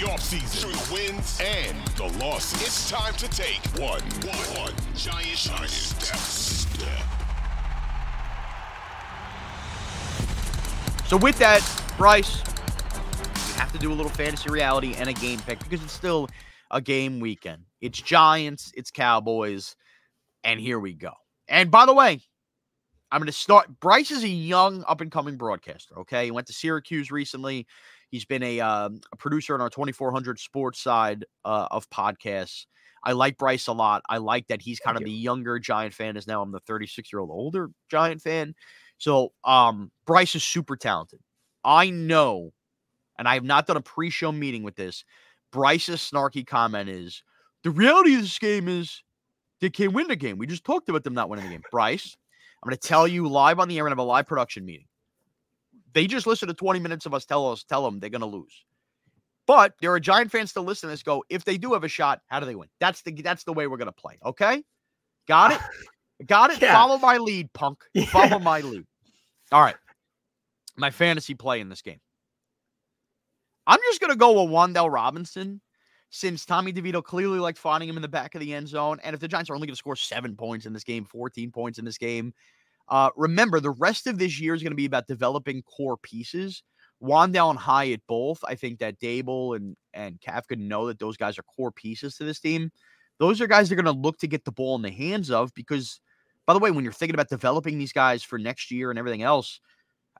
The offseason through the wins and the losses, it's time to take one, one, one giant, giant step. step. So with that, Bryce, we have to do a little fantasy reality and a game pick because it's still a game weekend. It's Giants, it's Cowboys, and here we go. And by the way, I'm going to start. Bryce is a young, up and coming broadcaster. Okay, he went to Syracuse recently. He's been a, um, a producer on our 2400 sports side uh, of podcasts. I like Bryce a lot. I like that he's kind of the younger Giant fan. As now I'm the 36 year old older Giant fan. So um, Bryce is super talented. I know, and I have not done a pre-show meeting with this. Bryce's snarky comment is the reality of this game is they can't win the game. We just talked about them not winning the game. Bryce, I'm going to tell you live on the air and have a live production meeting. They just listen to 20 minutes of us tell us tell them they're going to lose. But there are Giant fans still listening to this go, if they do have a shot, how do they win? That's the that's the way we're going to play. Okay? Got it? Got it? Yeah. Follow my lead, punk. Follow my lead. All right. My fantasy play in this game. I'm just going to go with Wan'Dale Robinson since Tommy DeVito clearly liked finding him in the back of the end zone. And if the Giants are only going to score seven points in this game, 14 points in this game, uh, remember the rest of this year is going to be about developing core pieces. Wan'Dale and Hyatt both. I think that Daboll and and Kafka know that those guys are core pieces to this team. Those are guys they're going to look to get the ball in the hands of because, by the way, when you're thinking about developing these guys for next year and everything else,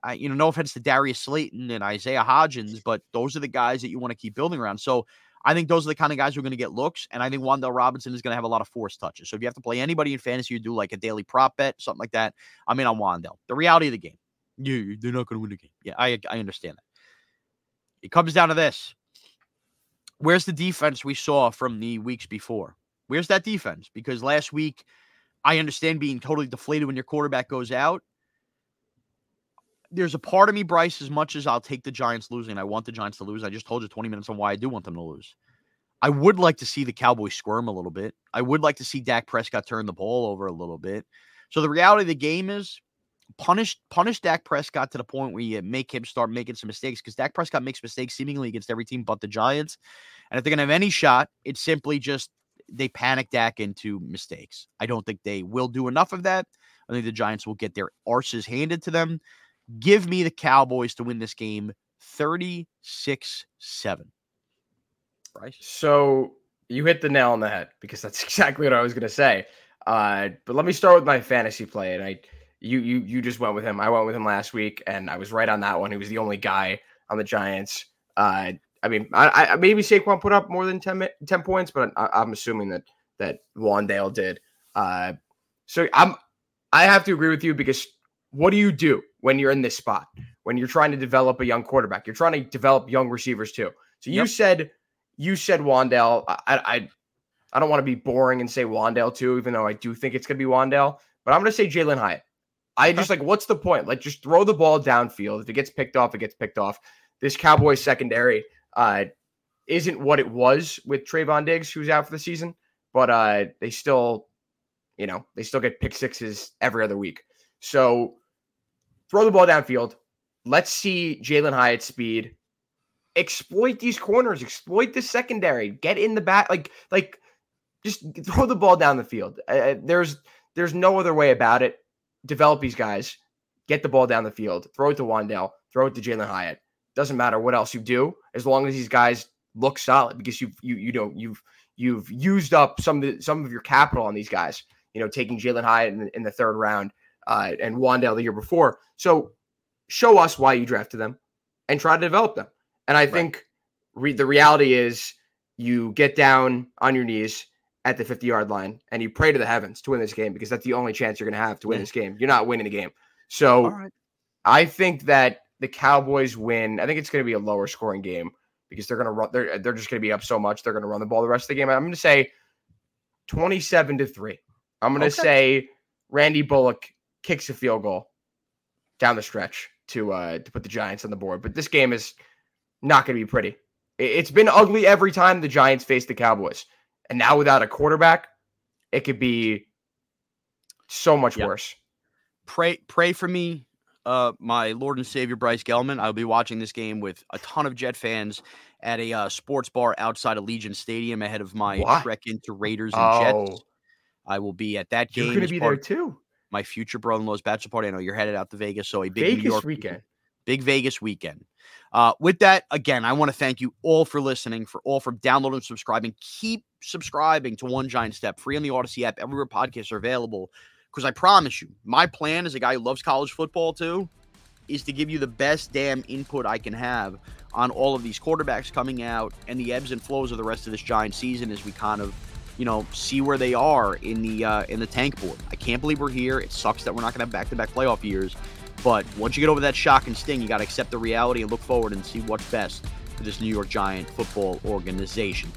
I, you know, no offense to Darius Slayton and Isaiah Hodgins, but those are the guys that you want to keep building around. So I think those are the kind of guys who are going to get looks, and I think Wan'Dale Robinson is going to have a lot of force touches. So if you have to play anybody in fantasy, you do like a daily prop bet, something like that. I'm in on Wan'Dale. The reality of the game, You, they're not going to win the game. Yeah, I I understand that. It comes down to this: Where's the defense we saw from the weeks before? Where's that defense? Because last week, I understand being totally deflated when your quarterback goes out. There's a part of me, Bryce, as much as I'll take the Giants losing, I want the Giants to lose. I just told you 20 minutes on why I do want them to lose. I would like to see the Cowboys squirm a little bit. I would like to see Dak Prescott turn the ball over a little bit. So the reality of the game is punish punish Dak Prescott to the point where you make him start making some mistakes because Dak Prescott makes mistakes seemingly against every team but the Giants. And if they're gonna have any shot, it's simply just they panic Dak into mistakes. I don't think they will do enough of that. I think the Giants will get their arses handed to them. Give me the Cowboys to win this game 36 7. Bryce? So you hit the nail on the head because that's exactly what I was going to say. Uh, but let me start with my fantasy play, and I, you, you, you just went with him. I went with him last week, and I was right on that one. He was the only guy on the Giants. Uh, I mean, I, I maybe Saquon put up more than 10, 10 points, but I, I'm assuming that that Wan'Dale did. Uh, so I'm, I have to agree with you because what do you do when you're in this spot? When you're trying to develop a young quarterback, you're trying to develop young receivers too. So you Yep. said you said Wan'Dale. I, I I don't want to be boring and say Wan'Dale too, even though I do think it's gonna be Wan'Dale. But I'm gonna say Jalen Hyatt. I just like what's the point? Like just throw the ball downfield. If it gets picked off, it gets picked off. This Cowboys secondary uh isn't what it was with Trevon Diggs, who's out for the season, but uh they still, you know, they still get pick sixes every other week. So throw the ball downfield. Let's see Jalen Hyatt's speed. Exploit these corners, exploit the secondary, get in the back, like like just throw the ball down the field. Uh, there's there's no other way about it. Develop these guys, get the ball down the field, throw it to Wan'Dale, throw it to Jalen Hyatt. Doesn't matter what else you do, as long as these guys look solid because you've you you know you've you've used up some of the, some of your capital on these guys. You know, taking Jalen Hyatt in, in the third round uh, and Wan'Dale the year before. So show us why you drafted them and try to develop them. And I think re- the reality is you get down on your knees at the 50 yard line and you pray to the heavens to win this game because that's the only chance you're going to have to win Yeah. this game. You're not winning the game. So right. I think that the Cowboys win. I think it's going to be a lower scoring game because they're going to run. They're they're just going to be up so much. They're going to run the ball the rest of the game. I'm going to say 27 to three. I'm going to Okay. say Randy Bullock kicks a field goal down the stretch to uh to put the Giants on the board. But this game is not going to be pretty. It's been ugly every time the Giants face the Cowboys, and now without a quarterback, it could be so much Yeah. worse. pray pray for me uh my lord and savior bryce gelman i'll be watching this game with a ton of jet fans at a uh, sports bar outside of Allegiant stadium ahead of my Why? trek into raiders and Oh, jets i will be at that game you're going to be part there too. My future brother-in-law's bachelor party i know you're headed out to vegas so a big New York weekend. big Vegas weekend. Uh, with that, again, I want to thank you all for listening, for all for downloading, and subscribing. Keep subscribing to One Giant Step, free on the Audacy app, everywhere podcasts are available. Because I promise you, my plan as a guy who loves college football too, is to give you the best damn input I can have on all of these quarterbacks coming out and the ebbs and flows of the rest of this Giant season as we kind of, you know, see where they are in the uh, in the tank board. I can't believe we're here. It sucks that we're not going to have back-to-back playoff years. But once you get over that shock and sting, you got to accept the reality and look forward and see what's best for this New York Giant football organization.